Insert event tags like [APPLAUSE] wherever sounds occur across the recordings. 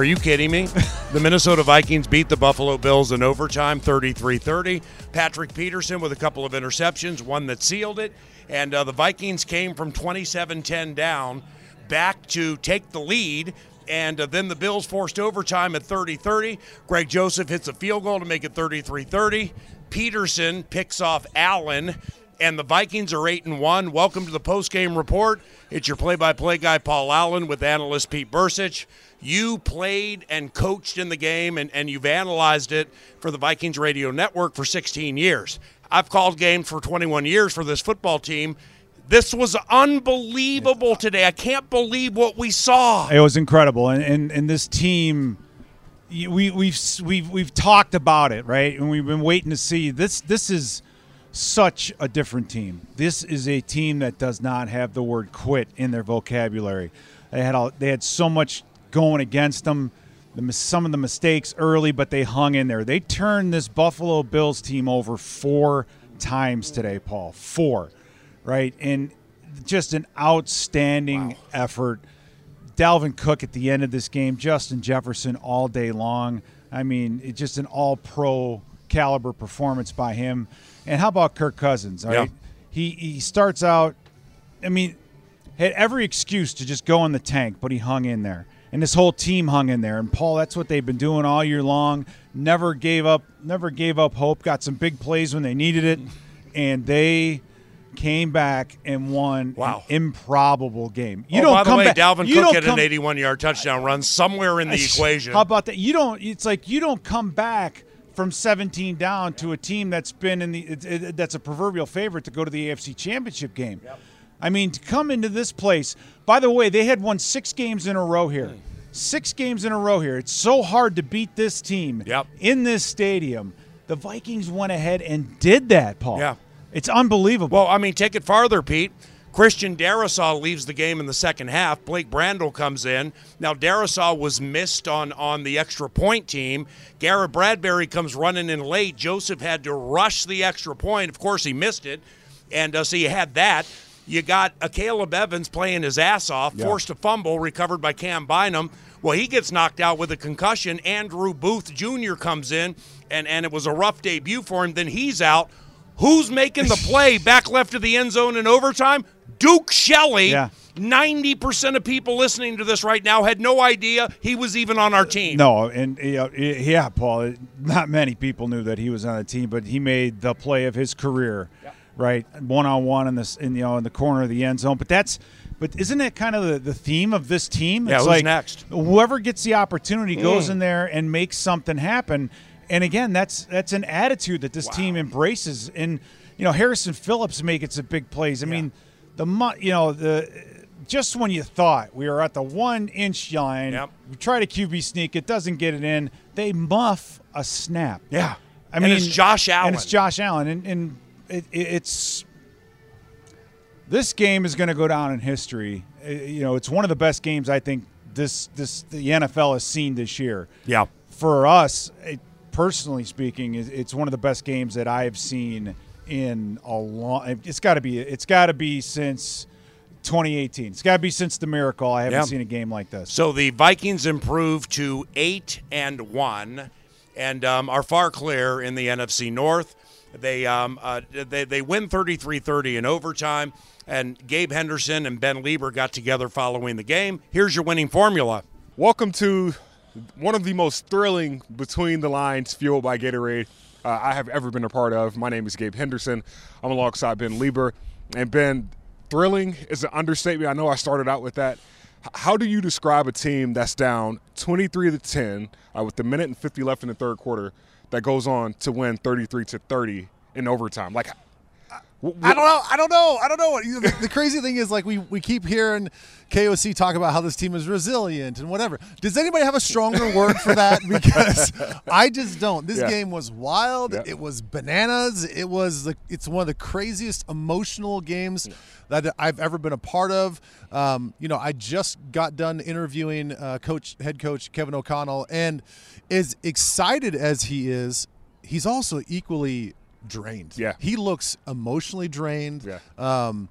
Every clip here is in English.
Are you kidding me? [LAUGHS] the Minnesota Vikings beat the Buffalo Bills in overtime 33 30. Patrick Peterson with a couple of interceptions, one that sealed it. And uh, the Vikings came from 27 10 down back to take the lead. And uh, then the Bills forced overtime at 30 30. Greg Joseph hits a field goal to make it 33 30. Peterson picks off Allen and the Vikings are eight and one. Welcome to the post game report. It's your play-by-play guy Paul Allen with analyst Pete Bercich. You played and coached in the game, and, and you've analyzed it for the Vikings Radio Network for 16 years. I've called games for 21 years for this football team. This was unbelievable today. I can't believe what we saw. It was incredible, and and, and this team. We we've we've we've talked about it, right? And we've been waiting to see this. This is such a different team. This is a team that does not have the word quit in their vocabulary. They had all, they had so much going against them. The, some of the mistakes early, but they hung in there. They turned this Buffalo Bills team over four times today, Paul. Four, right? And just an outstanding wow. effort. Dalvin Cook at the end of this game, Justin Jefferson all day long. I mean, it's just an all pro caliber performance by him. And how about Kirk Cousins? Right? Yeah. He he starts out. I mean, had every excuse to just go in the tank, but he hung in there, and this whole team hung in there. And Paul, that's what they've been doing all year long. Never gave up. Never gave up hope. Got some big plays when they needed it, and they came back and won wow. an improbable game. You oh, don't by the way, back, Dalvin Cook had come, an 81-yard touchdown run somewhere in the equation. How about that? You don't. It's like you don't come back from 17 down to a team that's been in the it, it, that's a proverbial favorite to go to the AFC Championship game. Yep. I mean, to come into this place. By the way, they had won six games in a row here. Hmm. Six games in a row here. It's so hard to beat this team yep. in this stadium. The Vikings went ahead and did that, Paul. Yeah. It's unbelievable. Well, I mean, take it farther, Pete. Christian Darrisaw leaves the game in the second half. Blake Brandel comes in. Now Darrisaw was missed on on the extra point team. Garrett Bradbury comes running in late. Joseph had to rush the extra point. Of course, he missed it, and uh, so you had that. You got Akayleb Evans playing his ass off, yeah. forced a fumble, recovered by Cam Bynum. Well, he gets knocked out with a concussion. Andrew Booth Jr. comes in, and, and it was a rough debut for him. Then he's out. Who's making the [LAUGHS] play back left of the end zone in overtime? Duke Shelley. Yeah. 90% of people listening to this right now had no idea he was even on our team. No, and yeah, Paul, not many people knew that he was on the team, but he made the play of his career, yeah. right? One on one in this in you know in the corner of the end zone. But that's but isn't that kind of the, the theme of this team? It's yeah, who's like next? Whoever gets the opportunity goes mm. in there and makes something happen. And again, that's that's an attitude that this wow. team embraces. And you know, Harrison Phillips makes some big plays. I yeah. mean the you know the just when you thought we were at the one inch line, yep. we try to QB sneak, it doesn't get it in. They muff a snap. Yeah, I and mean it's Josh Allen, and it's Josh Allen, and, and it, it, it's this game is going to go down in history. Uh, you know, it's one of the best games I think this this the NFL has seen this year. Yeah, for us, it, personally speaking, it's one of the best games that I have seen in a long. It's got to be. It's got to be since 2018. It's got to be since the miracle. I haven't yeah. seen a game like this. So the Vikings improved to eight and one, and um, are far clear in the NFC North. They um, uh, they they win 33-30 in overtime, and Gabe Henderson and Ben Leber got together following the game. Here's your winning formula. Welcome to one of the most thrilling between the lines fueled by Gatorade uh, I have ever been a part of. My name is Gabe Henderson. I'm alongside Ben Leber. And Ben, thrilling is an understatement. I know I started out with that. How do you describe a team that's down 23 to 10 uh, with the minute and 50 left in the third quarter that goes on to win 33 to 30 in overtime? Like, I don't know. I don't know. I don't know. The, the crazy thing is, like, we, we keep hearing KOC talk about how this team is resilient and whatever. Does anybody have a stronger word for that? Because I just don't. This yeah. game was wild. Yeah. It was bananas. It was the, it's one of the craziest emotional games that I've ever been a part of. Um, you know, I just got done interviewing uh, coach, head coach Kevin O'Connell, and as excited as he is, he's also equally drained. Yeah. He looks emotionally drained. Yeah. Um,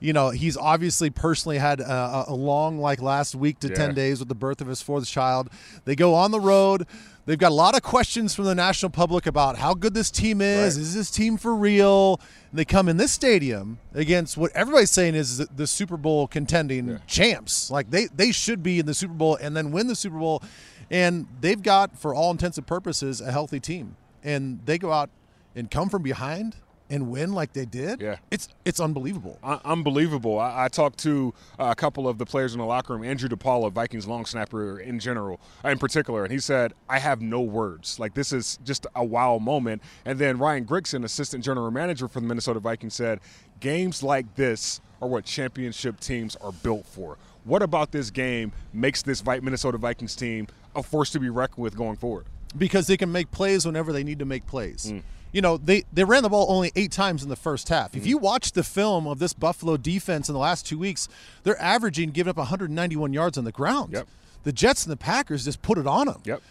You know, he's obviously personally had a, a long, like last week to Yeah. 10 days with the birth of his fourth child. They go on the road. They've got a lot of questions from the national public about how good this team is. Right. Is this team for real? And they come in this stadium against what everybody's saying is the- the Super Bowl contending champs. Like they, they should be in the Super Bowl and then win the Super Bowl. And they've got, for all intents and purposes, a healthy team. And they go out and come from behind and win like they did. Yeah. It's it's unbelievable. Un- unbelievable. I, I talked to uh, a couple of the players in the locker room, Andrew DePaola, Vikings long snapper in general, uh, in particular, and he said, I have no words. Like, this is just a wow moment. And then Ryan Grigson, assistant general manager for the Minnesota Vikings, said, Games like this are what championship teams are built for. What about this game makes this Minnesota Vikings team a force to be reckoned with going forward? because they can make plays whenever they need to make plays. You know, they, they ran the ball only eight times in the first half. If mm-hmm. you watch the film of this Buffalo defense in the last two weeks, they're averaging giving up 191 yards on the ground. Yep. The Jets and the Packers just put it on them. Yep.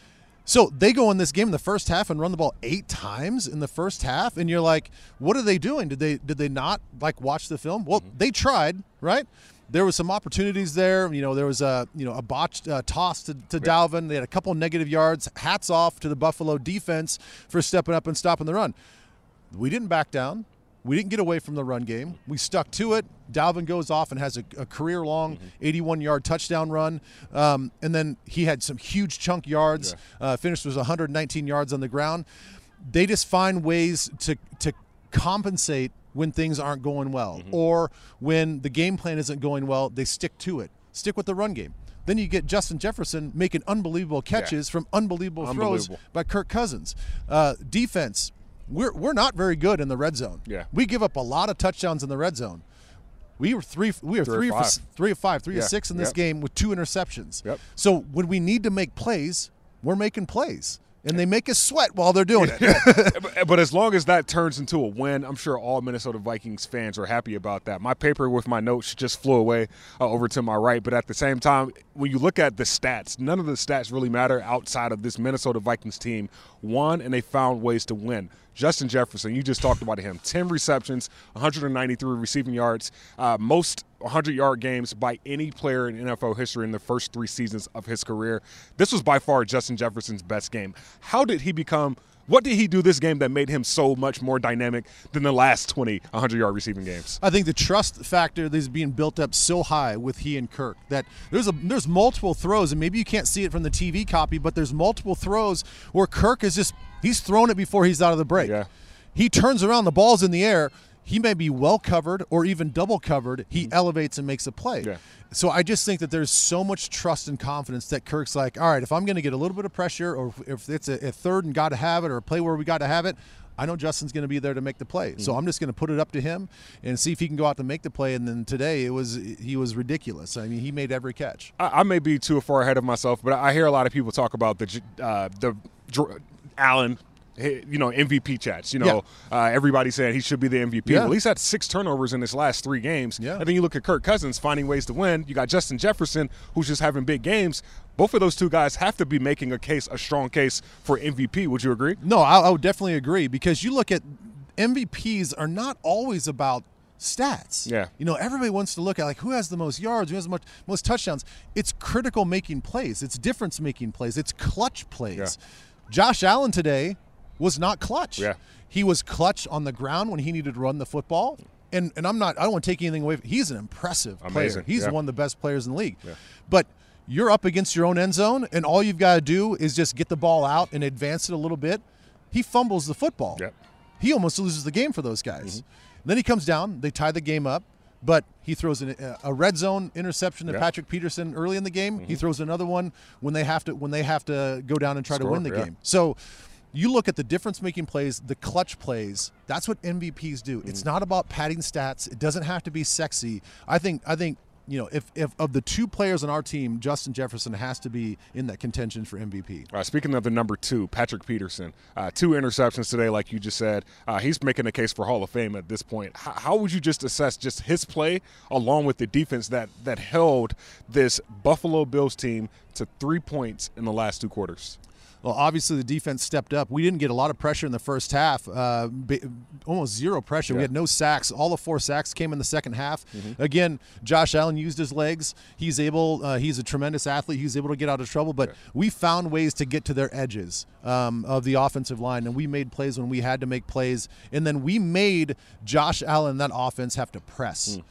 So they go in this game in the first half and run the ball eight times in the first half, and you're like, what are they doing? Did they did they not like watch the film? Well, mm-hmm. they tried, right? There was some opportunities there. You know, there was a you know a botched uh, toss to, to Dalvin. They had a couple negative yards. Hats off to the Buffalo defense for stepping up and stopping the run. We didn't back down. We didn't get away from the run game. We stuck to it. Dalvin goes off and has a, a career long 81 yard touchdown run. Um, and then he had some huge chunk yards. Uh, finished was 119 yards on the ground. They just find ways to, to compensate when things aren't going well or when the game plan isn't going well. They stick to it, stick with the run game. Then you get Justin Jefferson making unbelievable catches from unbelievable, throws by Kirk Cousins. Uh, defense, we're, we're not very good in the red zone. Yeah. We give up a lot of touchdowns in the red zone. We were three. We were Three three, for, three of five, three Yeah, of six in this yep. game with two interceptions. Yep. So when we need to make plays, we're making plays, and they make us sweat while they're doing it. [LAUGHS] but, as long as that turns into a win, I'm sure all Minnesota Vikings fans are happy about that. My paper with my notes just flew away uh, over to my right, but at the same time, when you look at the stats, none of the stats really matter outside of this Minnesota Vikings team won and they found ways to win. Justin Jefferson, you just talked about him 10 receptions, 193 receiving yards, uh, most 100 yard games by any player in NFL history in the first three seasons of his career. This was by far Justin Jefferson's best game. How did he become? What did he do this game that made him so much more dynamic than the last 20 100 yard receiving games? I think the trust factor is being built up so high with he and Kirk that there's a there's multiple throws, and maybe you can't see it from the TV copy, but there's multiple throws where Kirk is just he's thrown it before he's out of the break. Yeah. He turns around, the ball's in the air. He may be well covered or even double covered. He elevates and makes a play. Yeah. So I just think that there's so much trust and confidence that Kirk's like, all right, if I'm going to get a little bit of pressure, or if- it's a, a third and got to have it, or a play where we got to have it, I know Justin's going to be there to make the play. So I'm just going to put it up to him and see if he can go out to make the play. And then today it was he was ridiculous. I mean, he made every catch. I, I may be too far ahead of myself, but I hear a lot of people talk about the uh, the Allen, you know, MVP chats. You know, uh, everybody saying he should be the MVP. Yeah. Well, he's had six turnovers in his last three games. Yeah. And then you look at Kirk Cousins finding ways to win. You got Justin Jefferson, who's just having big games. Both of those two guys have to be making a case, a strong case for MVP. Would you agree? No, I, I would definitely agree because you look at MVPs are not always about stats. Yeah. You know, everybody wants to look at like who has the most yards, who has the most, most touchdowns. It's critical making plays. It's difference making plays. It's clutch plays. Yeah. Josh Allen today was not clutch. Yeah. He was clutch on the ground when he needed to run the football. And and I'm not I don't want to take anything away from he's an impressive player. He's Yeah. one of the best players in the league. But you're up against your own end zone and all you've got to do is just get the ball out and advance it a little bit. He fumbles the football. Yep. He almost loses the game for those guys. Mm-hmm. Then he comes down, they tie the game up, but he throws an, a red zone interception to Yeah. Patrick Peterson early in the game. He mm-hmm. throws another one when they have to when they have to go down and try to win the yeah. game. So you look at the difference making plays, the clutch plays. That's what MVPs do. Mm-hmm. It's not about padding stats. It doesn't have to be sexy. I think I think you know if, if of the two players on our team, Justin Jefferson has to be in that contention for MVP. Uh, speaking of the number two, Patrick Peterson, uh, two interceptions today, like you just said. Uh, he's making a case for Hall of Fame at this point. H- how would you just assess just his play along with the defense that that held this Buffalo Bills team to three points in the last two quarters? Well, obviously the defense stepped up. We didn't get a lot of pressure in the first half, uh, almost zero pressure. Yeah. We had no sacks. All the four sacks came in the second half. Mm-hmm. Again, Josh Allen used his legs. He's able. Uh, he's a tremendous athlete. He's able to get out of trouble. But yeah. we found ways to get to their edges um, of the offensive line, and we made plays when we had to make plays. And then we made Josh Allen that offense have to press. Mm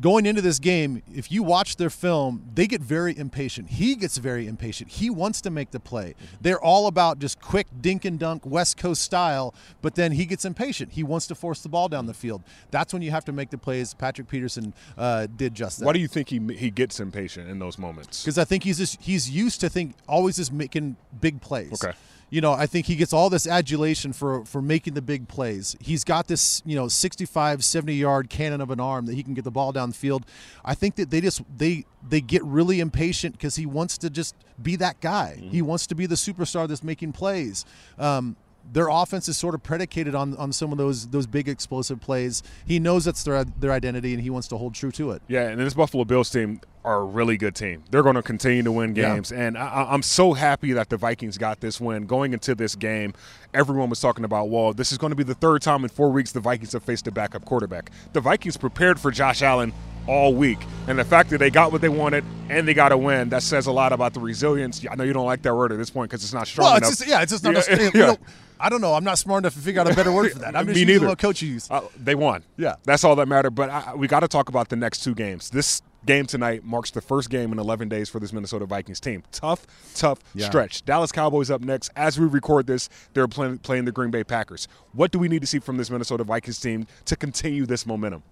going into this game, if you watch their film, they get very impatient. He gets very impatient. He wants to make the play. They're all about just quick dink and dunk West Coast style, but then he gets impatient. He wants to force the ball down the field. That's when you have to make the plays. Patrick Peterson uh, did just that. Why do you think he he gets impatient in those moments? Because I think he's just he's used to think always just making big plays. Okay you know, I think he gets all this adulation for for making the big plays. He's got this, you know, 65, 70 yard cannon of an arm that he can get the ball down the field. I think that they just they they get really impatient because he wants to just be that guy. Mm-hmm. He wants to be the superstar that's making plays. Um, their offense is sort of predicated on, on some of those those big explosive plays. He knows that's their their identity, and he wants to hold true to it. Yeah, and this Buffalo Bills team are a really good team. They're going to continue to win games, yeah. and I, am so happy that the Vikings got this win. Going into this game, everyone was talking about, well, this is going to be the third time in four weeks the Vikings have faced a backup quarterback. The Vikings prepared for Josh Allen all week. And the fact that they got what they wanted and they got a win, that says a lot about the resilience. I know you don't like that word at this point because it's not strong well, it's enough. Just, yeah, it's just not. Yeah, a, [LAUGHS] yeah. I don't know. I'm not smart enough to figure out a better word for that. [LAUGHS] I'm just Me neither. what coach use. Uh, they won. Yeah, that's all that mattered. But I, we got to talk about the next two games. This game tonight marks the first game in 11 days for this Minnesota Vikings team. Tough, tough yeah. stretch. Dallas Cowboys up next. As we record this, they're playing, playing the Green Bay Packers. What do we need to see from this Minnesota Vikings team to continue this momentum?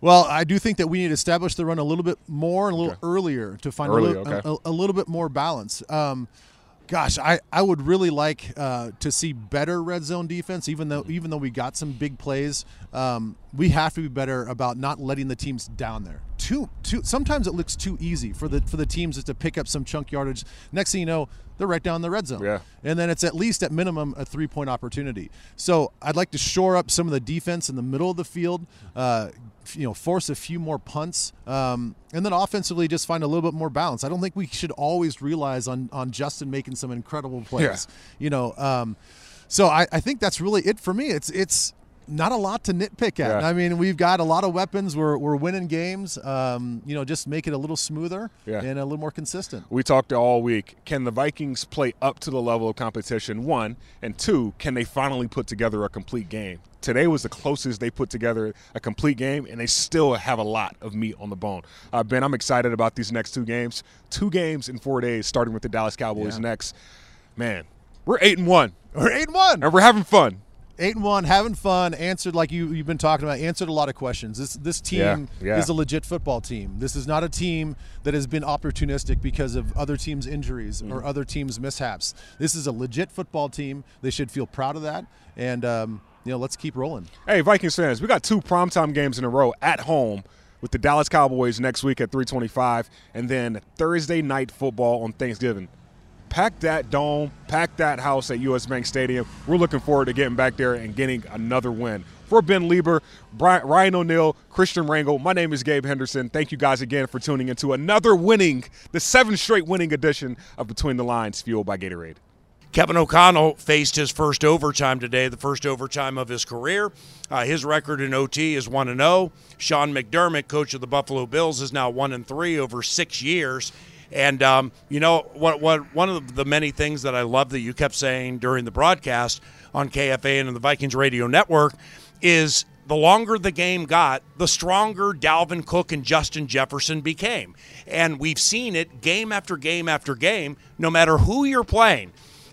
Well, I do think that we need to establish the run a little bit more and a little okay. earlier to find Early, a, little, okay. a, a, little bit more balance. Um, gosh, I, I would really like uh, to see better red zone defense. Even though even though we got some big plays, um, we have to be better about not letting the teams down there. Too too sometimes it looks too easy for the for the teams just to pick up some chunk yardage. Next thing you know, they're right down the red zone. Yeah. And then it's at least at minimum a three point opportunity. So I'd like to shore up some of the defense in the middle of the field. Uh, you know, force a few more punts, um, and then offensively just find a little bit more balance. I don't think we should always realize on on Justin making some incredible plays. Yeah. You know, um, so I, I think that's really it for me. It's it's not a lot to nitpick at. Yeah. I mean, we've got a lot of weapons. We're, we're winning games. Um, you know, just make it a little smoother yeah. and a little more consistent. We talked all week. Can the Vikings play up to the level of competition? One and two. Can they finally put together a complete game? Today was the closest they put together a complete game, and they still have a lot of meat on the bone. Uh, ben, I'm excited about these next two games. Two games in four days, starting with the Dallas Cowboys yeah. next. Man, we're eight and one. We're eight and one, and we're having fun eight and one, having fun, answered like you you've been talking about, answered a lot of questions. This this team yeah, yeah. is a legit football team. This is not a team that has been opportunistic because of other teams' injuries mm-hmm. or other teams' mishaps. This is a legit football team. They should feel proud of that, and um, you know, let's keep rolling. Hey, Vikings fans, we got two primetime games in a row at home with the Dallas Cowboys next week at 325, and then Thursday night football on Thanksgiving pack that dome, pack that house at US Bank Stadium. We're looking forward to getting back there and getting another win. For Ben Leber, Brian, Ryan O'Neill, Christian Rangel, my name is Gabe Henderson. Thank you guys again for tuning into another winning, the seventh straight winning edition of Between the Lines, fueled by Gatorade. Kevin O'Connell faced his first overtime today, the first overtime of his career. Uh, his record in OT is 1 0. Sean McDermott, coach of the Buffalo Bills, is now 1 3 over six years. And um, you know what? What one of the many things that I love that you kept saying during the broadcast on KFA and the Vikings Radio Network is the longer the game got, the stronger Dalvin Cook and Justin Jefferson became. And we've seen it game after game after game, no matter who you're playing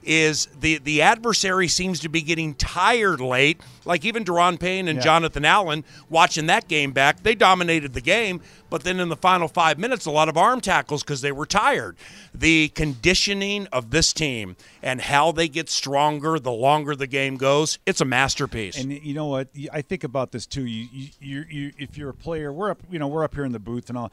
is the the adversary seems to be getting tired late. Like even Daron Payne and yeah. Jonathan Allen watching that game back, they dominated the game, but then in the final five minutes, a lot of arm tackles because they were tired. The conditioning of this team and how they get stronger the longer the game goes, it's a masterpiece. And you know what? I think about this too. You, you, you, if you're a player, we're up. You know, we're up here in the booth and all.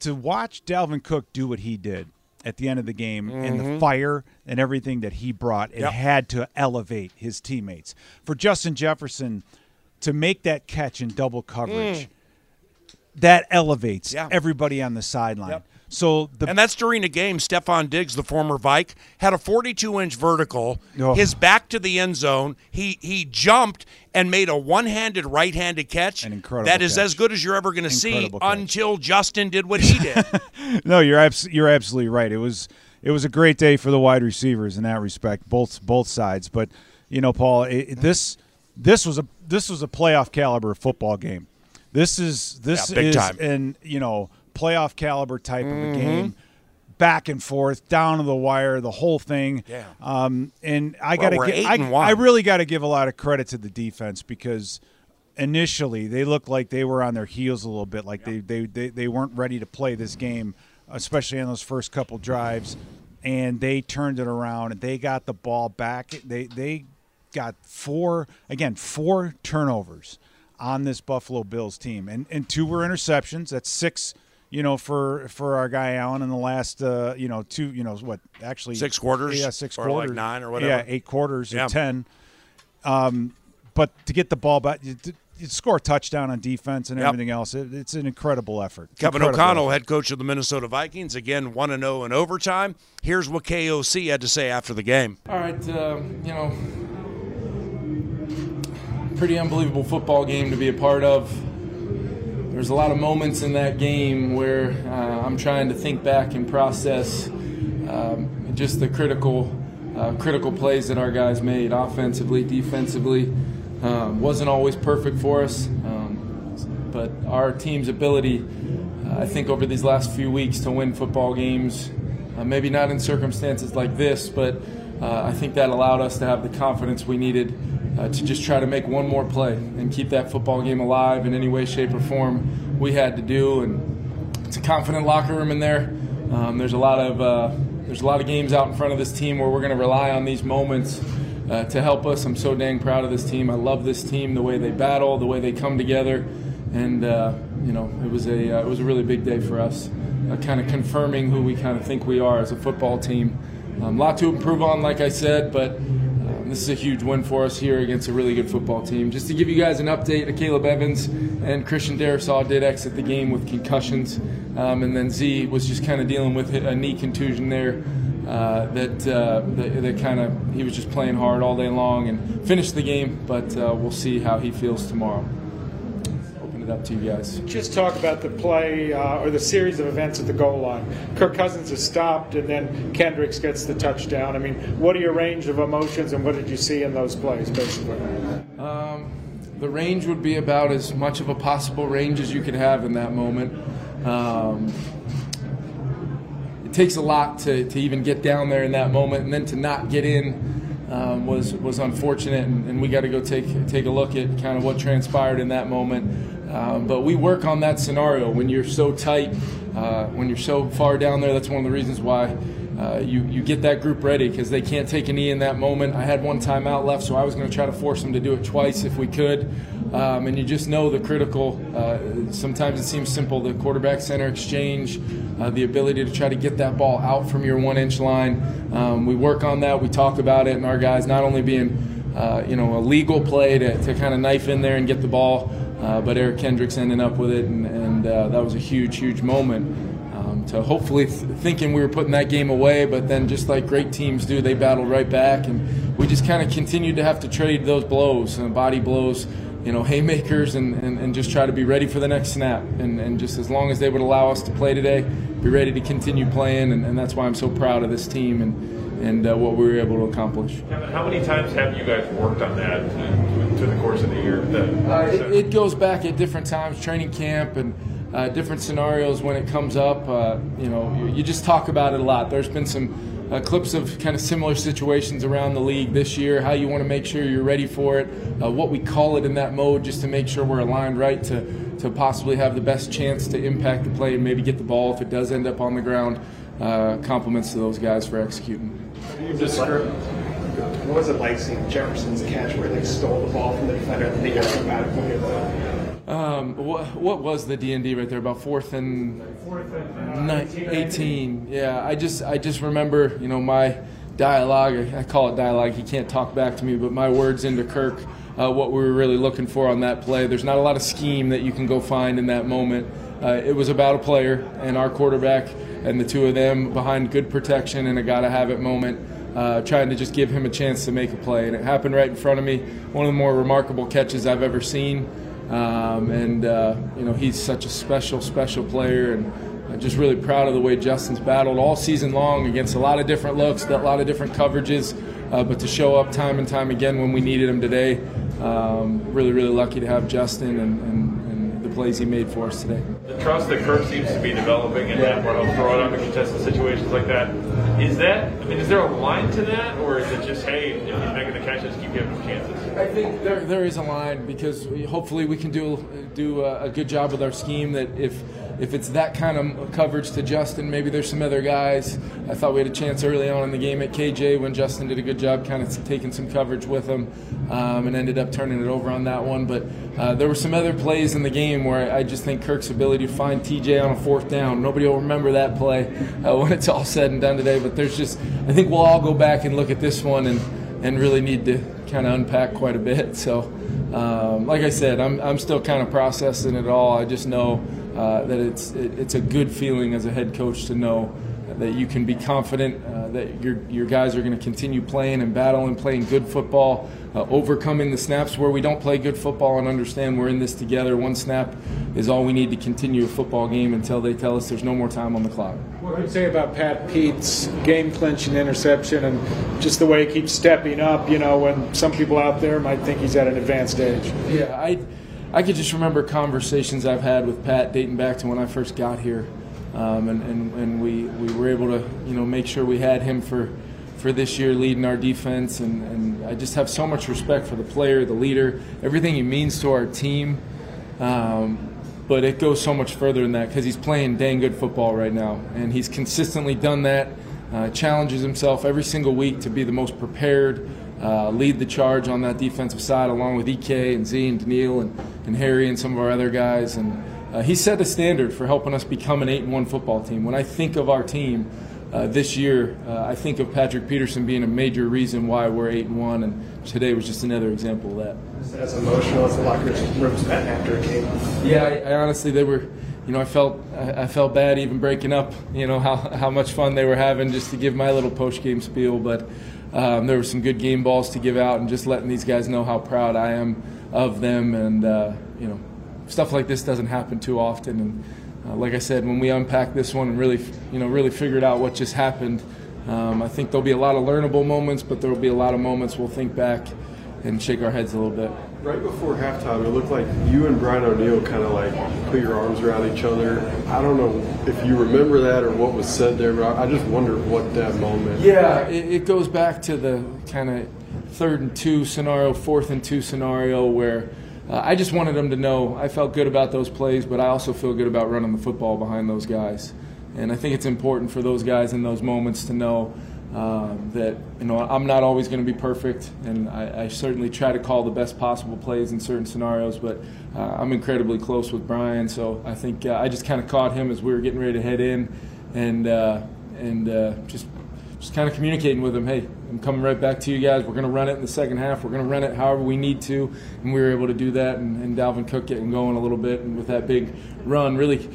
To watch Dalvin Cook do what he did at the end of the game mm-hmm. and the mm-hmm. fire and everything that he brought. It yep. had to elevate his teammates. For Justin Jefferson to make that catch in double coverage. Mm. that elevates Yeah. everybody on the sideline. Yep. So the And that's during a game. Stefon Diggs, the former Vike, had a 42-inch vertical, Oh. his back to the end zone. He he jumped and made a one-handed right-handed catch. An incredible That is catch. as good as you're ever going to see catch. until Justin did what he did. [LAUGHS] no, you're abs- you're absolutely right. It was it was a great day for the wide receivers in that respect, both both sides. But you know, Paul, it, this this was a this was a playoff caliber football game. This is this Yeah, big is time. an you know playoff caliber type of Mm-hmm. a game. Back and forth, down to the wire, the whole thing. Yeah. Um, and I Well, got to eight I. I really got to give a lot of credit to the defense because initially they looked like they were on their heels a little bit, like they, they, they, they weren't ready to play this game, especially on those first couple drives. And they turned it around and they got the ball back. They they got four again four turnovers on this Buffalo Bills team, and and two were interceptions. That's six. You know, for for our guy Allen in the last, uh, you know, two, you know, what actually Six quarters? yeah, six Or like quarters, nine or whatever? yeah, eight quarters Yeah. or ten. Um, but to get the ball back, you, you score a touchdown on defense and Yep. everything else. It, it's an incredible effort. Kevin Incredible O'Connell, effort. head coach of the Minnesota Vikings, again 1 and 0 in overtime. Here's what KOC had to say after the game. All right, uh, you know, pretty unbelievable football game to be a part of. There's a lot of moments in that game where uh, I'm trying to think back and process um, just the critical, uh, critical plays that our guys made, offensively, defensively. Um, wasn't always perfect for us, um, but our team's ability, uh, I think, over these last few weeks to win football games uh, maybe not in circumstances like this, but uh, I think that allowed us to have the confidence we needed uh, to just try to make one more play and keep that football game alive in any way, shape, or form we had to do. And it's a confident locker room in there. Um, there's a lot of uh, there's a lot of games out in front of this team where we're going to rely on these moments uh, to help us. I'm so dang proud of this team. I love this team, the way they battle, the way they come together, and uh, you know it was a uh, it was a really big day for us, uh, kind of confirming who we kind of think we are as a football team. A um, lot to improve on, like I said, but this is a huge win for us here against a really good football team. Just to give you guys an update, Akayleb Evans and Christian Darrisaw did exit the game with concussions, um, and then Z was just kind of dealing with a knee contusion there. Uh, that uh, that, that kind of he was just playing hard all day long and finished the game, but uh, we'll see how he feels tomorrow. Open it up to you guys. Just talk about the play uh, or the series of events at the goal line. Kirk Cousins is stopped, and then Kendricks gets the touchdown. I mean, what are your range of emotions, and what did you see in those plays, basically? Um, the range would be about as much of a possible range as you could have in that moment. Um, it takes a lot to, to even get down there in that moment, and then to not get in um, was was unfortunate. And, and we got to go take take a look at kind of what transpired in that moment. Um, but we work on that scenario when you're so tight, uh, when you're so far down there. That's one of the reasons why. Uh, you, you get that group ready because they can't take a knee in that moment. I had one timeout left, so I was going to try to force them to do it twice if we could. Um, and you just know the critical, uh, sometimes it seems simple, the quarterback center exchange, uh, the ability to try to get that ball out from your one inch line. Um, we work on that, we talk about it, and our guys not only being uh, you know, a legal play to, to kind of knife in there and get the ball, uh, but Eric Kendricks ending up with it, and, and uh, that was a huge, huge moment um, to hopefully th- thinking we were putting that game away, but then just like great teams do, they battled right back, and we just kind of continued to have to trade those blows, and body blows, you know, haymakers, and, and, and just try to be ready for the next snap. And, and just as long as they would allow us to play today, be ready to continue playing, and, and that's why I'm so proud of this team and, and uh, what we were able to accomplish. Kevin, how many times have you guys worked on that to, to the course of the year? Uh, it, it goes back at different times, training camp and uh, different scenarios when it comes up. Uh, you know, you, you just talk about it a lot. There's been some uh, clips of kind of similar situations around the league this year. How you want to make sure you're ready for it. Uh, what we call it in that mode, just to make sure we're aligned right to to possibly have the best chance to impact the play and maybe get the ball if it does end up on the ground. Uh, compliments to those guys for executing. What was it like seeing Jefferson's catch where they stole the ball from the defender and they got it back when it was Um, what, what was the D and D right there? About fourth and ni- eighteen. Yeah, I just I just remember you know my dialogue. I call it dialogue. He can't talk back to me, but my words into Kirk uh, what we were really looking for on that play. There's not a lot of scheme that you can go find in that moment. Uh, it was about a player and our quarterback and the two of them behind good protection and a gotta have it moment. Uh, trying to just give him a chance to make a play, and it happened right in front of me. One of the more remarkable catches I've ever seen, um, and uh, you know he's such a special, special player, and I'm just really proud of the way Justin's battled all season long against a lot of different looks, a lot of different coverages, uh, but to show up time and time again when we needed him today, um, really, really lucky to have Justin and, and, plays he made for us today. The trust that Kirk seems to be developing in that where he'll throw it under contested situations like that. Is that, I mean, is there a line to that, or is it just, hey, if he's making the catches, keep giving him chances? I think there, there is a line because we, hopefully we can do do a, a good job with our scheme. That if if it's that kind of coverage to Justin, maybe there's some other guys. I thought we had a chance early on in the game at KJ when Justin did a good job kind of taking some coverage with him um, and ended up turning it over on that one. But uh, there were some other plays in the game where I just think Kirk's ability to find TJ on a fourth down, nobody will remember that play uh, [LAUGHS] when it's all said and done today. But there's just, I think we'll all go back and look at this one and, and really need to kind of unpack quite a bit. So, um, like I said, I'm, I'm still kind of processing it all. I just know uh, that it's it, it's a good feeling as a head coach to know that you can be confident uh, that your your guys are going to continue playing and battling, playing good football, uh, overcoming the snaps where we don't play good football, and understand we're in this together. One snap is all we need to continue a football game until they tell us there's no more time on the clock. What do you say about Pat Pete's game clinching interception and just the way he keeps stepping up? You know, when some people out there might think he's at an advanced age. Yeah, I. I could just remember conversations I've had with Pat dating back to when I first got here, um, and, and, and we, we were able to you know make sure we had him for for this year leading our defense, and, and I just have so much respect for the player, the leader, everything he means to our team. Um, but it goes so much further than that because he's playing dang good football right now, and he's consistently done that. Uh, challenges himself every single week to be the most prepared, uh, lead the charge on that defensive side, along with Ek and Z and Danielle and, and Harry and some of our other guys. And uh, he set the standard for helping us become an eight and one football team. When I think of our team uh, this year, uh, I think of Patrick Peterson being a major reason why we're eight and one, and today was just another example of that. As emotional as the locker room's been after a game. Yeah, I, I honestly they were you know, I felt I felt bad even breaking up. You know how how much fun they were having just to give my little post game spiel, but um, there were some good game balls to give out, and just letting these guys know how proud I am of them, and uh, you know, stuff like this doesn't happen too often. And uh, like I said, when we unpack this one and really, you know, really figured out what just happened, um, I think there'll be a lot of learnable moments, but there will be a lot of moments we'll think back and shake our heads a little bit. Right before halftime, it looked like you and Brian O'Neill kind of like put your arms around each other. I don't know if you remember that or what was said there, but I just wonder what that moment. Yeah, it, it goes back to the kind of third and two scenario, fourth and two scenario where. Uh, I just wanted them to know I felt good about those plays, but I also feel good about running the football behind those guys. And I think it's important for those guys in those moments to know um, that you know I'm not always going to be perfect, and I, I, certainly try to call the best possible plays in certain scenarios. But uh, I'm incredibly close with Brian, so I think uh, I just kind of caught him as we were getting ready to head in, and uh, and uh, just just kind of communicating with him. Hey, I'm coming right back to you guys. We're going to run it in the second half. We're going to run it however we need to, and we were able to do that. And, and Dalvin Cook getting going a little bit, and with that big run, really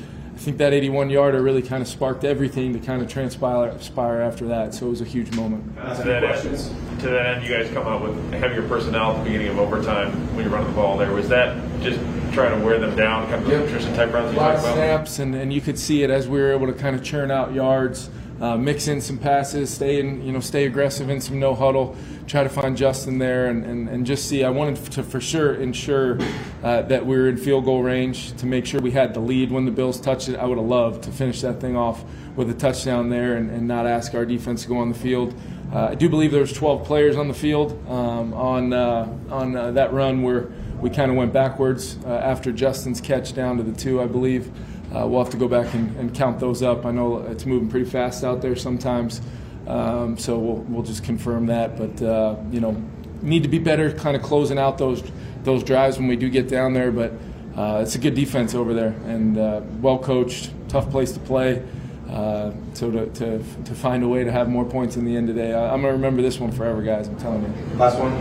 think that 81 yarder really kind of sparked everything to kind of transpire after that. So it was a huge moment. To that, end, to that end, you guys come out with heavier personnel at the beginning of overtime when you're running the ball there. Was that just trying to wear them down, kind of yep. nutrition type runs? A lot of snaps, and, and you could see it as we were able to kind of churn out yards uh, mix in some passes, stay in, you know, stay aggressive in some no huddle, try to find Justin there, and, and, and just see. I wanted to for sure ensure uh, that we were in field goal range to make sure we had the lead when the Bills touched it. I would have loved to finish that thing off with a touchdown there and, and not ask our defense to go on the field. Uh, I do believe there was 12 players on the field um, on uh, on uh, that run where we kind of went backwards uh, after Justin's catch down to the two, I believe. Uh, we'll have to go back and, and, count those up. I know it's moving pretty fast out there sometimes, um, so we'll, we'll just confirm that. But uh, you know, need to be better, kind of closing out those those drives when we do get down there. But uh, it's a good defense over there and uh, well coached, tough place to play. Uh, so to, to, to find a way to have more points in the end of the day, I, I'm gonna remember this one forever, guys. I'm telling you. Last one.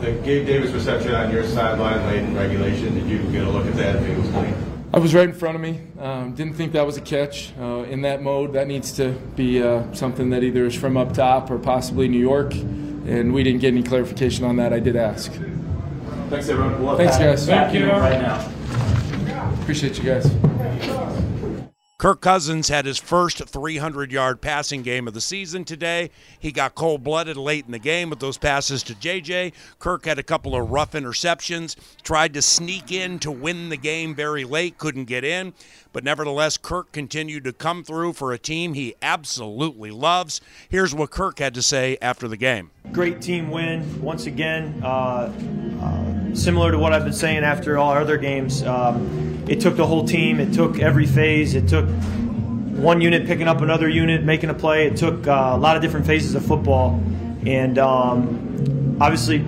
the Gabe Davis reception on your sideline late in regulation, did you get a look at that if it was clean? I was right in front of me. Um, didn't think that was a catch. Uh, in that mode, that needs to be uh, something that either is from up top or possibly New York. And we didn't get any clarification on that. I did ask. Thanks, everyone. We'll Thanks, guys. Thank you. Right now. Appreciate you guys. Kirk Cousins had his first 300 yard passing game of the season today. He got cold blooded late in the game with those passes to JJ. Kirk had a couple of rough interceptions, tried to sneak in to win the game very late, couldn't get in. But nevertheless, Kirk continued to come through for a team he absolutely loves. Here's what Kirk had to say after the game. Great team win once again. Uh, uh, similar to what I've been saying after all our other games, um, it took the whole team. It took every phase. It took one unit picking up another unit, making a play. It took uh, a lot of different phases of football, and um, obviously,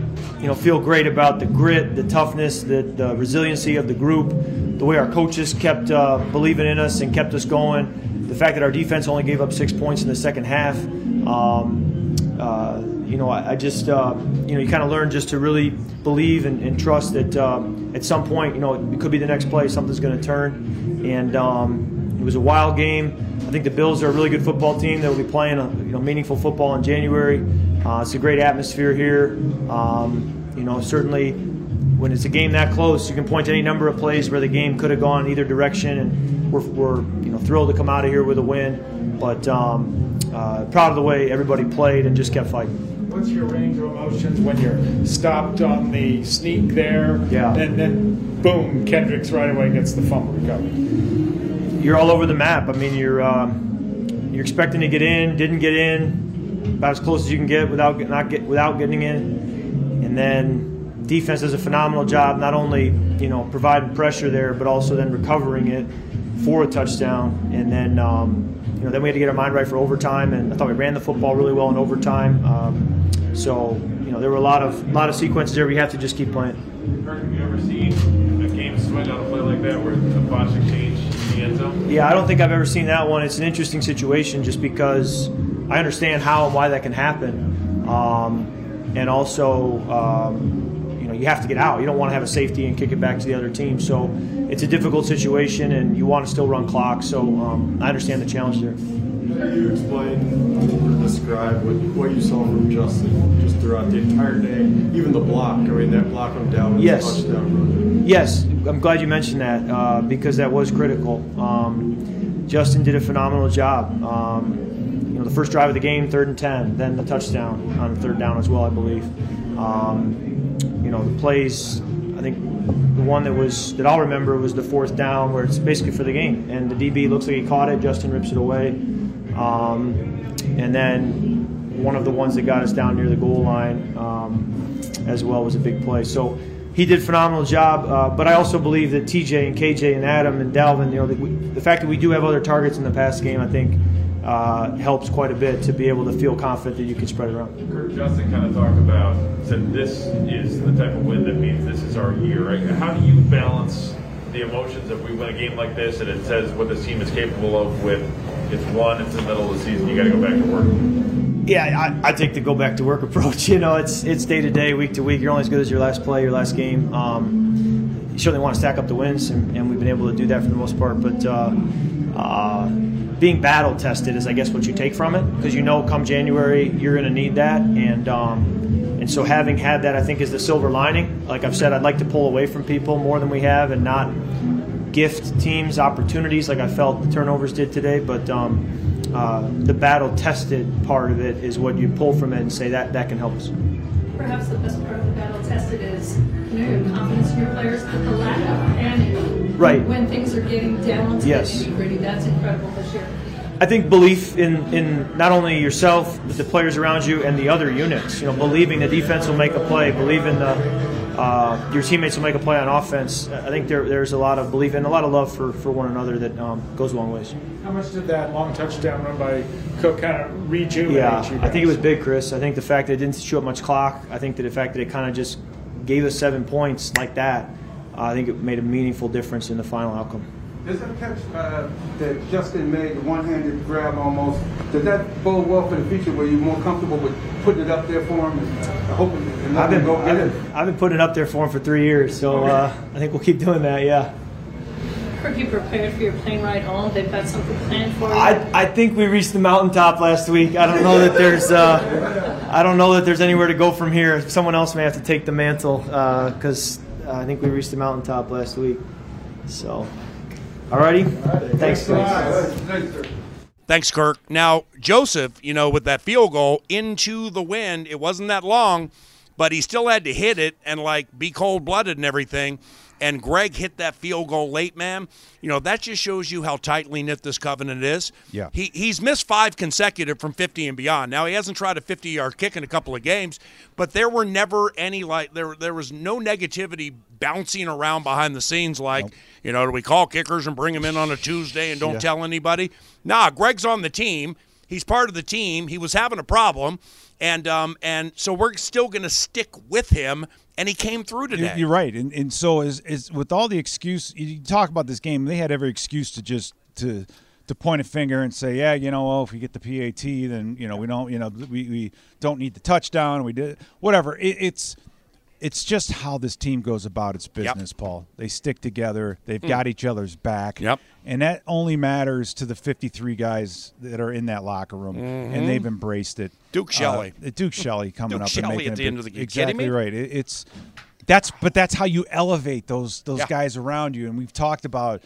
you know, feel great about the grit, the toughness, the, the resiliency of the group, the way our coaches kept uh, believing in us and kept us going. The fact that our defense only gave up six points in the second half. Um, uh, you know, I, I just, uh, you know, you kind of learn just to really believe and, and trust that um, at some point, you know, it could be the next play, something's going to turn. And um, it was a wild game. I think the Bills are a really good football team. They'll be playing a you know meaningful football in January. Uh, it's a great atmosphere here. Um, you know, certainly when it's a game that close, you can point to any number of plays where the game could have gone either direction, and we're, we're you know thrilled to come out of here with a win. But um, uh, proud of the way everybody played and just kept fighting. What's your range of emotions when you're stopped on the sneak there? Yeah. And then, boom, Kendricks right away gets the fumble recovery. You're all over the map. I mean, you're um, you're expecting to get in, didn't get in, about as close as you can get without get- not get without getting in, and then defense does a phenomenal job not only you know providing pressure there, but also then recovering it for a touchdown, and then. Um, you know, then we had to get our mind right for overtime, and I thought we ran the football really well in overtime. Um, so, you know, there were a lot of lot of sequences there. We have to just keep playing. Kirk, have you ever seen a game swing on a play like that where a exchange in the end zone? Yeah, I don't think I've ever seen that one. It's an interesting situation just because I understand how and why that can happen, um, and also, um, you know, you have to get out. You don't want to have a safety and kick it back to the other team. So it's a difficult situation, and you want to still run clock. So um, I understand the challenge there. Can you explain or describe what, what you saw from Justin just throughout the entire day? Even the block, I mean, that block on Dalvin's Yes. touchdown run. Yes, I'm glad you mentioned that uh, because that was critical. Um, Justin did a phenomenal job. Um, you know, the first drive of the game, third and ten, then the touchdown on third down as well, I believe. Um, you know, the plays. I think the one that was that I'll remember was the fourth down, where it's basically for the game, and the DB looks like he caught it. Justin rips it away, um, and then one of the ones that got us down near the goal line um, as well was a big play. So he did a phenomenal job. Uh, but I also believe that TJ and KJ and Adam and Dalvin, you know, that we, the fact that we do have other targets in the past game, I think, uh, helps quite a bit to be able to feel confident that you can spread it around. Kirk Justin kind of talked about said this is the type of win that means this is our year, right? How do you balance the emotions if we win a game like this and it says what this team is capable of with it's one, it's the middle of the season, you got to go back to work. Yeah, I, I take the go back to work [LAUGHS] approach. You know, it's it's day to day, week to week. You're only as good as your last play, your last game. Um, you certainly want to stack up the wins, and, and we've been able to do that for the most part. But uh, uh, being battle tested is, I guess, what you take from it because you know, come January, you're going to need that, and um, and so having had that, I think, is the silver lining. Like I've said, I'd like to pull away from people more than we have, and not gift teams opportunities like I felt the turnovers did today. But um, uh, the battle tested part of it is what you pull from it and say that that can help us. Perhaps the best part of the battle tested is you know, your confidence in your players, but the lack of panic. Right. When things are getting down to Yes. the nitty that's incredible this year. I think belief in, in not only yourself, but the players around you and the other units. You know, believing the defense will make a play, believing the uh, your teammates will make a play on offense. I think there, there's a lot of belief and a lot of love for, for one another that um, goes a long ways. How much did that long touchdown run by Cook kind of rejuvenate Yeah, you? I think it was big, Chris. I think the fact that it didn't chew up much clock. I think that the fact that it kind of just gave us seven points like that. uh, I think it made a meaningful difference in the final outcome. Does that catch uh, that Justin made, the one-handed grab almost, does that bode well for the future where you're more comfortable with putting it up there for him and uh, hoping and and I've been, I've been, I've been putting it up there for him for three years, so uh, I think we'll keep doing that. Yeah. Are you prepared for your plane ride home? They've got something planned for you. I, I think we reached the mountaintop last week. I don't know that there's uh, I don't know that there's anywhere to go from here. Someone else may have to take the mantle because uh, I think we reached the mountaintop last week. So, alrighty, thanks. guys. Thanks, Kirk. Now, Joseph, you know, with that field goal into the wind, it wasn't that long, but he still had to hit it and, like, be cold blooded and everything. And Greg hit that field goal late, man. You know, that just shows you how tightly knit this covenant is. Yeah. He, he's missed five consecutive from 50 and beyond. Now, he hasn't tried a 50 yard kick in a couple of games, but there were never any, like, there, there was no negativity bouncing around behind the scenes like, you know, do we call kickers and bring them in on a Tuesday and don't Yeah. tell anybody? Nah, Greg's on the team. He's part of the team. He was having a problem, and um, and so we're still going to stick with him. And he came through today. You're right, and and so is is with all the excuse you talk about this game, they had every excuse to just to to point a finger and say, yeah, you know, well, if we get the PAT, then you know we don't, you know, we, we don't need the touchdown. We did whatever. It, it's it's just how this team goes about its business, Paul. They stick together. They've Mm. got each other's back. Yep. And that only matters to the 53 guys that are in that locker room, Mhm. and they've embraced it. Duke Shelley. Uh, Duke Shelley [LAUGHS] coming Duke up Shelley and making at the end of the game. Exactly right. It, it's that's but that's how you elevate those those Yeah. guys around you. And we've talked about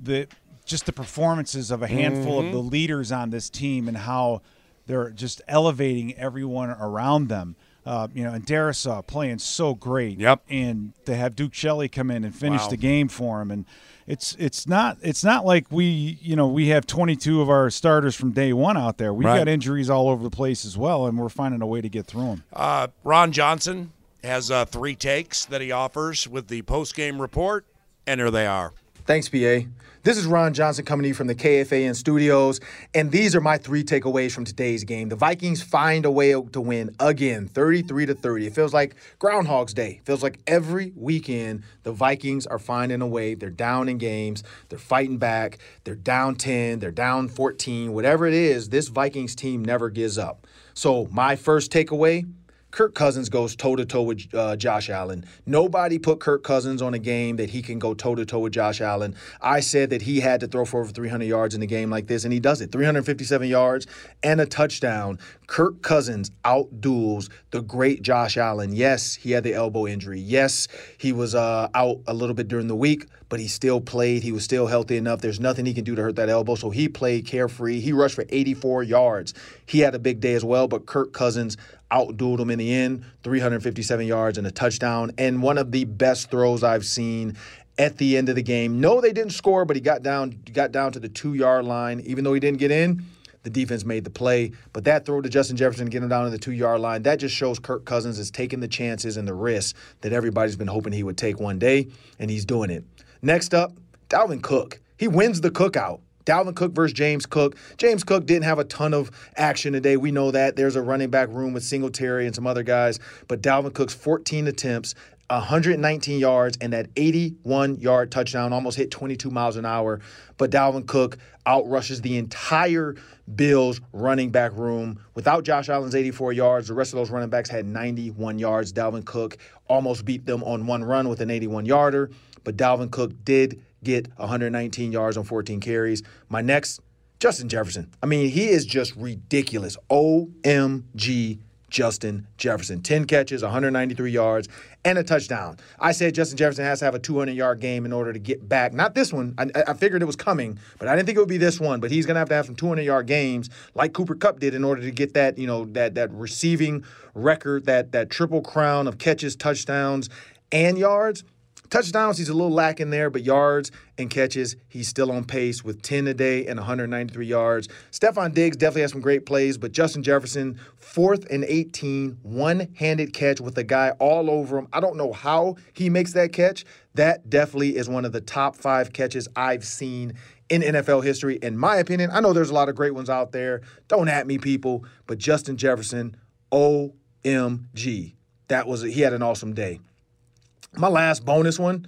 the just the performances of a handful Mhm. of the leaders on this team and how they're just elevating everyone around them. Uh, you know, and Darrisaw playing so great. Yep. And to have Duke Shelley come in and finish Wow. the game for him, and it's it's not it's not like we you know we have 22 of our starters from day one out there. We've Right. got injuries all over the place as well, and we're finding a way to get through them. Uh, Ron Johnson has uh, three takes that he offers with the post game report, and here they are. Thanks, PA. This is Ron Johnson coming to you from the KFAN studios, and these are my three takeaways from today's game. The Vikings find a way to win again, 33 to 30. It feels like Groundhog's Day. It feels like every weekend the Vikings are finding a way. They're down in games, they're fighting back, they're down 10, they're down 14, whatever it is, this Vikings team never gives up. So, my first takeaway Kirk Cousins goes toe to toe with uh, Josh Allen. Nobody put Kirk Cousins on a game that he can go toe to toe with Josh Allen. I said that he had to throw for over 300 yards in a game like this, and he does it 357 yards and a touchdown. Kirk Cousins outduels the great Josh Allen. Yes, he had the elbow injury. Yes, he was uh, out a little bit during the week, but he still played. He was still healthy enough. There's nothing he can do to hurt that elbow, so he played carefree. He rushed for 84 yards. He had a big day as well, but Kirk Cousins outdueled him in the end 357 yards and a touchdown, and one of the best throws I've seen at the end of the game. No, they didn't score, but he got down got down to the two yard line. Even though he didn't get in, the defense made the play. But that throw to Justin Jefferson, getting him down to the two yard line, that just shows Kirk Cousins is taking the chances and the risks that everybody's been hoping he would take one day, and he's doing it. Next up, Dalvin Cook. He wins the cookout. Dalvin Cook versus James Cook. James Cook didn't have a ton of action today. We know that. There's a running back room with Singletary and some other guys. But Dalvin Cook's 14 attempts, 119 yards, and that 81 yard touchdown almost hit 22 miles an hour. But Dalvin Cook outrushes the entire Bills running back room. Without Josh Allen's 84 yards, the rest of those running backs had 91 yards. Dalvin Cook almost beat them on one run with an 81 yarder. But Dalvin Cook did get 119 yards on 14 carries. My next, Justin Jefferson. I mean, he is just ridiculous. OMG Justin Jefferson. 10 catches, 193 yards, and a touchdown. I said Justin Jefferson has to have a 200 yard game in order to get back. Not this one. I, I figured it was coming, but I didn't think it would be this one. But he's going to have to have some 200 yard games like Cooper Kupp did in order to get that, you know, that that receiving record, that that triple crown of catches, touchdowns, and yards. Touchdowns, he's a little lacking there, but yards and catches, he's still on pace with 10 a day and 193 yards. Stefon Diggs definitely has some great plays, but Justin Jefferson, fourth and 18, one handed catch with a guy all over him. I don't know how he makes that catch. That definitely is one of the top five catches I've seen in NFL history, in my opinion. I know there's a lot of great ones out there. Don't at me, people, but Justin Jefferson, OMG. That was, he had an awesome day. My last bonus one,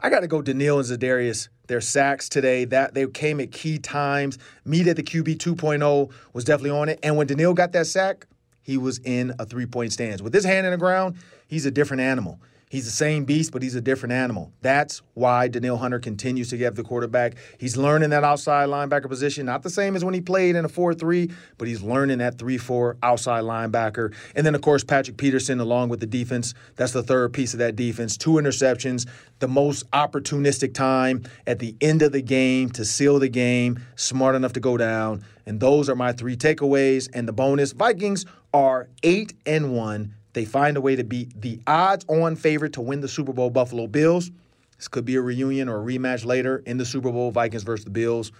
I got to go Danielle and Za'Darius. Their sacks today, that they came at key times. Meet at the QB 2.0 was definitely on it. And when Danielle got that sack, he was in a three point stance. With his hand in the ground, he's a different animal. He's the same beast, but he's a different animal. That's why Danielle Hunter continues to get the quarterback. He's learning that outside linebacker position, not the same as when he played in a 4 3, but he's learning that 3 4 outside linebacker. And then, of course, Patrick Peterson, along with the defense. That's the third piece of that defense. Two interceptions, the most opportunistic time at the end of the game to seal the game, smart enough to go down. And those are my three takeaways. And the bonus Vikings are 8 and 1 they find a way to beat the odds on favorite to win the Super Bowl Buffalo Bills. This could be a reunion or a rematch later in the Super Bowl, Vikings versus the Bills.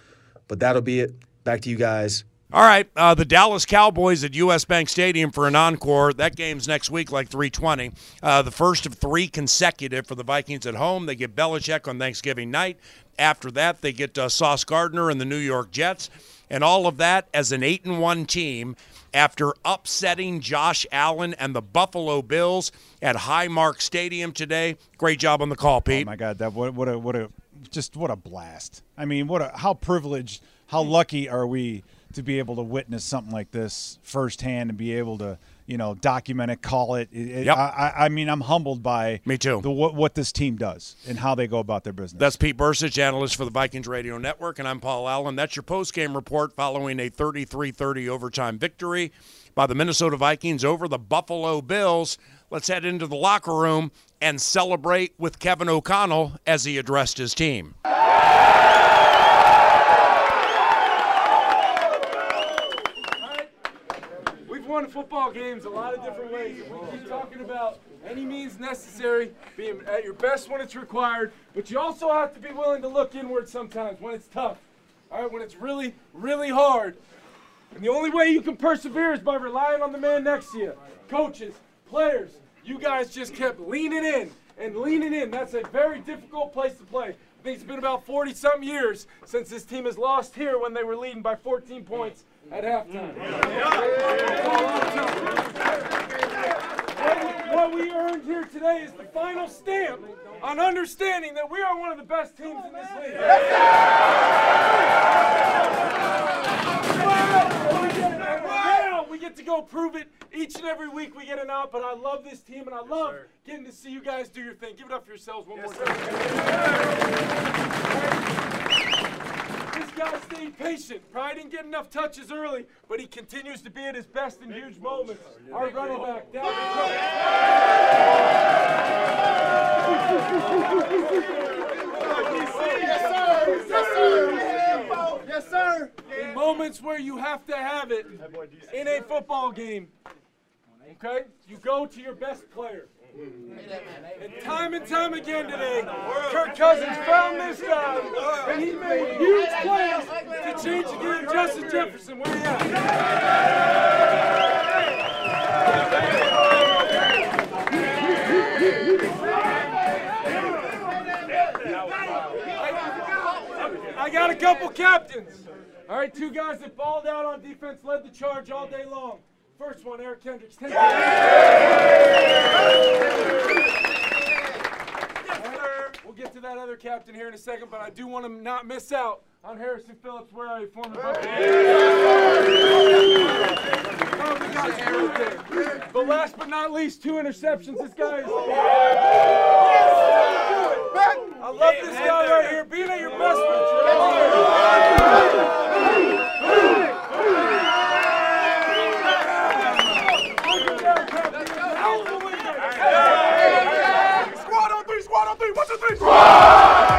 But that'll be it. Back to you guys. All right, uh, the Dallas Cowboys at U.S. Bank Stadium for an encore. That game's next week, like 320. Uh, the first of three consecutive for the Vikings at home. They get Belichick on Thanksgiving night. After that, they get uh, Sauce Gardner and the New York Jets, and all of that as an eight and one team after upsetting Josh Allen and the Buffalo Bills at Highmark Stadium today. Great job on the call, oh, Pete. Oh my God, that what, what a what a just what a blast. I mean, what a how privileged, how lucky are we to be able to witness something like this firsthand and be able to you know document it, call it. it Yep. I, I mean, I'm humbled by Me too. the what, what this team does and how they go about their business. That's Pete Bercich, analyst for the Vikings Radio Network, and I'm Paul Allen. That's your post-game report following a 33-30 overtime victory by the Minnesota Vikings over the Buffalo Bills. Let's head into the locker room and celebrate with Kevin O'Connell as he addressed his team. Won football games a lot of different ways. We keep talking about any means necessary, being at your best when it's required, but you also have to be willing to look inward sometimes when it's tough. All right, when it's really, really hard. And the only way you can persevere is by relying on the man next to you. Coaches, players, you guys just kept leaning in and leaning in. That's a very difficult place to play. I think it's been about 40 something years since this team has lost here when they were leading by 14 points at halftime. What- What we earned here today is the final stamp on understanding that we are one of the best teams in this league. Now we get to go prove it each and every week. We get an out, but I love this team and I love getting to see you guys do your thing. Give it up for yourselves one more time. This guy stayed patient. Probably didn't get enough touches early, but he continues to be at his best in huge moments. Our running back, Yes, sir. Yes, sir. In moments where you have to have it in a football game, okay, you go to your best player. And time and time again today, Kirk Cousins found this guy, and he made huge plays to change the game. Justin Jefferson, where are you at? I got a couple captains. All right, two guys that balled out on defense, led the charge all day long. First one, Eric Kendricks. Take it. We'll get to that other captain here in a second, but I do want to not miss out on Harrison Phillips, where are you, former Buffalo? Oh, you. But last but not least, two interceptions. This guy is. I love this guy right here. Being at your best. Stupid!